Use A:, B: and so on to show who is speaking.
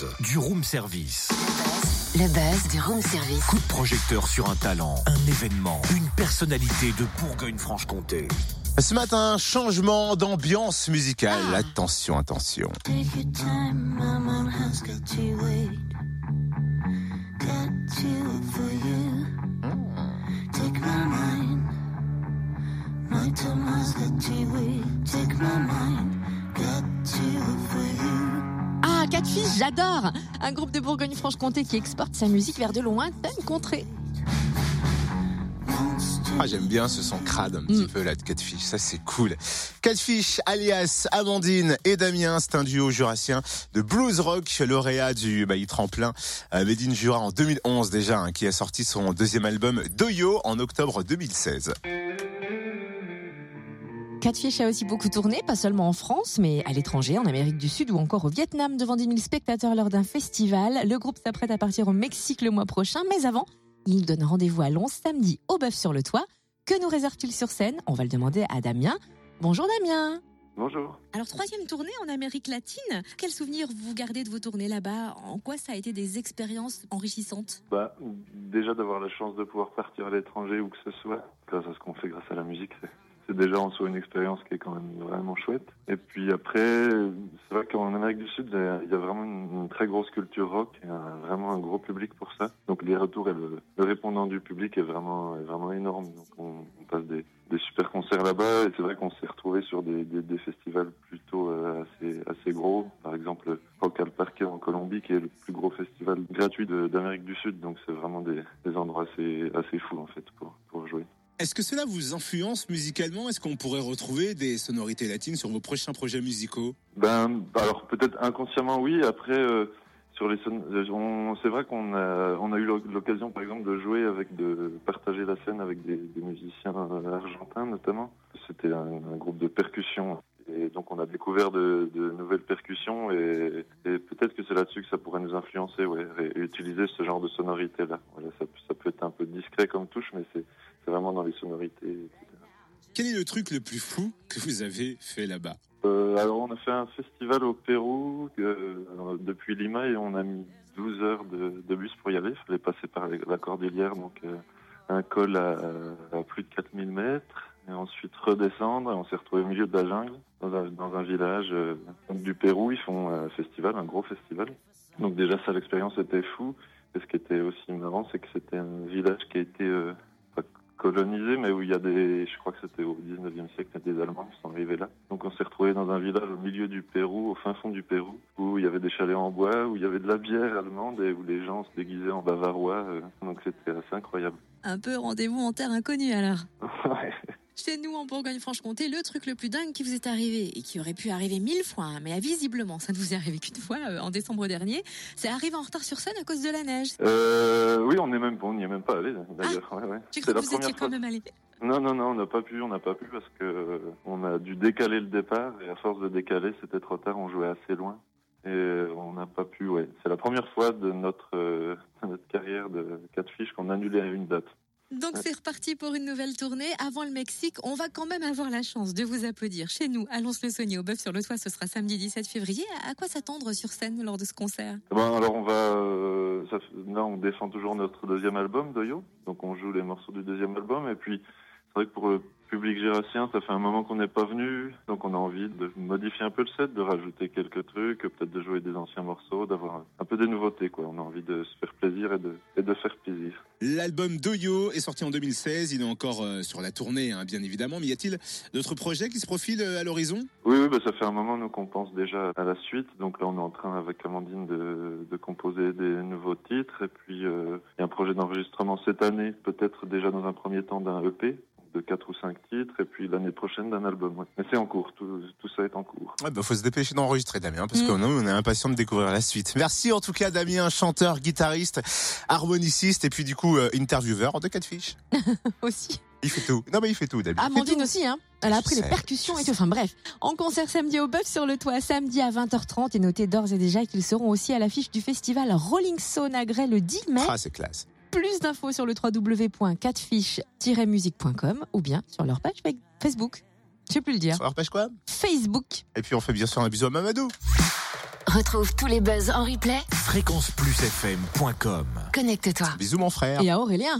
A: buzz du room service.
B: Le buzz du room service.
A: Coup de projecteur sur un talent, un événement, une personnalité de Bourgogne-Franche-Comté.
C: Ce matin, changement d'ambiance musicale. Attention, attention.
D: Take your time, my mom
E: 4 fils, j'adore Un groupe de Bourgogne-Franche-Comté qui exporte sa musique vers de lointaines contrées.
C: Ah, j'aime bien ce son crade un petit mm. peu là de Catfish, ça c'est cool. Catfish alias Amandine et Damien, c'est un duo jurassien de blues rock, lauréat du bah, tremplin euh, Médine Jura en 2011 déjà, hein, qui a sorti son deuxième album Doyo en octobre 2016.
E: Catfish a aussi beaucoup tourné, pas seulement en France, mais à l'étranger, en Amérique du Sud ou encore au Vietnam devant 10 000 spectateurs lors d'un festival. Le groupe s'apprête à partir au Mexique le mois prochain, mais avant, il donne rendez-vous à Lons samedi au Bœuf sur le Toit. Que nous réserve-t-il sur scène? On va le demander à Damien. Bonjour Damien
F: Bonjour.
E: Alors troisième tournée en Amérique latine. Quels souvenirs vous gardez de vos tournées là-bas? En quoi ça a été des expériences enrichissantes?
F: Bah, déjà d'avoir la chance de pouvoir partir à l'étranger ou que ce soit, grâce à ce qu'on fait grâce à la musique, c'est- c'est déjà en soi une expérience qui est quand même vraiment chouette. Et puis après, c'est vrai qu'en Amérique du Sud, il y a- vraiment une, très grosse culture rock et un- vraiment un gros public pour ça. Donc les retours et le, répondant du public est vraiment, vraiment énorme. Donc on, passe des, super concerts là-bas et c'est vrai qu'on s'est retrouvé sur des, festivals plutôt euh, assez, gros. Par exemple, Rock al Parque en Colombie, qui est le plus gros festival gratuit d'Amérique du Sud. Donc c'est vraiment des, endroits assez, assez fous en fait pour jouer.
G: Est-ce que cela vous influence musicalement? Est-ce qu'on pourrait retrouver des sonorités latines sur vos prochains projets musicaux?
F: Ben, alors peut-être inconsciemment oui. Après, euh, sur les euh, c'est vrai qu'on a, eu l'occasion, par exemple, de jouer avec, de partager la scène avec des, musiciens argentins notamment. C'était un, groupe de percussion. Et donc on a découvert de, nouvelles percussions et, peut-être que c'est là-dessus que ça pourrait nous influencer, ouais, utiliser ce genre de sonorité là. Voilà, ça peut être un peu discret comme touche, mais c'est c'est vraiment dans les sonorités. etc.
G: Quel est le truc le plus fou que vous avez fait là-bas
F: Euh, alors on a fait un festival au Pérou euh, depuis Lima et on a mis 12 heures de, de bus pour y aller. Il fallait passer par la cordillère, donc euh, un col à, à plus de 4000 mètres et ensuite redescendre. Et on s'est retrouvé au milieu de la jungle dans un, dans un village du Pérou. Ils font un festival, un gros festival. Donc déjà ça l'expérience était fou. Et ce qui était aussi marrant, c'est que c'était un village qui a été colonisé, mais où il y a des, je crois que c'était au 19e siècle, il y a des Allemands qui sont arrivés là. Donc on s'est retrouvé dans un village au milieu du Pérou, au fin fond du Pérou, où il y avait des chalets en bois, où il y avait de la bière allemande et où les gens se déguisaient en bavarois. euh, donc c'était assez incroyable.
E: Un peu rendez-vous en terre inconnue alors. Chez nous, en Bourgogne-Franche-Comté, le truc le plus dingue qui vous est arrivé et qui aurait pu arriver mille fois, hein, mais visiblement, ça ne vous est arrivé qu'une fois euh, en décembre dernier, c'est arriver en retard sur scène à cause de la neige.
F: Euh, oui, on n'est même, on n'y est même pas allé d'ailleurs. ouais, ouais.
E: J'ai
F: C'est
E: cru que vous étiez
F: fois.
E: quand même allé?
F: Non, non, non, on n'a pas pu, on n'a pas pu parce que euh, on a dû décaler le départ et à force de décaler, c'était trop tard, on jouait assez loin et on n'a pas pu. Ouais, c'est la première fois de notre euh, de notre carrière de quatre fiches qu'on annulait une date.
E: Donc c'est reparti pour une nouvelle tournée. Avant le Mexique, on va quand même avoir la chance de vous applaudir chez nous, à Lons-le-Saunier, au Bœuf sur le Toit. Ce sera samedi 17 février. À quoi s'attendre sur scène lors de ce concert?
F: Bon, alors on va, euh, ça, là on défend toujours notre deuxième album, Doyo. Donc on joue les morceaux du deuxième album et puis c'est vrai que pour le public gérassien, ça fait un moment qu'on n'est pas venu, donc on a envie de modifier un peu le set, de rajouter quelques trucs, peut-être de jouer des anciens morceaux, d'avoir un peu des nouveautés quoi. On a envie de se faire plaisir et de, et de faire plaisir.
G: L'album Doyo est sorti en 2016, il est encore euh, sur la tournée hein, bien évidemment, mais y a-t-il d'autres projets qui se profilent euh, à l'horizon?
F: Oui, oui, bah, ça fait un moment nous qu'on pense déjà à la suite. Donc là, on est en train avec Amandine de, de composer des nouveaux titres. Et puis, euh, il y a un projet d'enregistrement cette année, peut-être déjà dans un premier temps d'un EP de quatre ou cinq titres. Et puis l'année prochaine d'un album. ouais. Mais c'est en cours, tout, tout ça est en cours.
C: Ouais, bah, faut se dépêcher d'enregistrer Damien parce
E: Mm.
C: que nous on est impatient de découvrir la suite. Merci en tout cas Damien, chanteur, guitariste, harmoniciste et puis du coup euh, intervieweur de Catfish.
E: Aussi.
C: Il fait tout. Non mais il fait tout Damien. Il
E: Amandine
C: tout.
E: aussi, hein. Elle a appris les percussions et tout. Enfin bref, en concert samedi au Bœuf sur le Toit, samedi à 20h30. Et notez d'ores et déjà qu'ils seront aussi à l'affiche du festival Rolling Stone à Grès le 10 mai.
C: Ah c'est classe.
E: Plus d'infos sur le www.catfish-musique.com ou bien sur leur page Facebook. Je sais plus le dire.
C: Sur leur page quoi?
E: Facebook.
C: Et puis on fait bien sûr un bisou à Mamadou.
B: Retrouve tous les buzz en replay.
A: Fréquenceplusfm.com
B: Connecte-toi.
C: Bisous mon frère.
E: Et à Aurélien.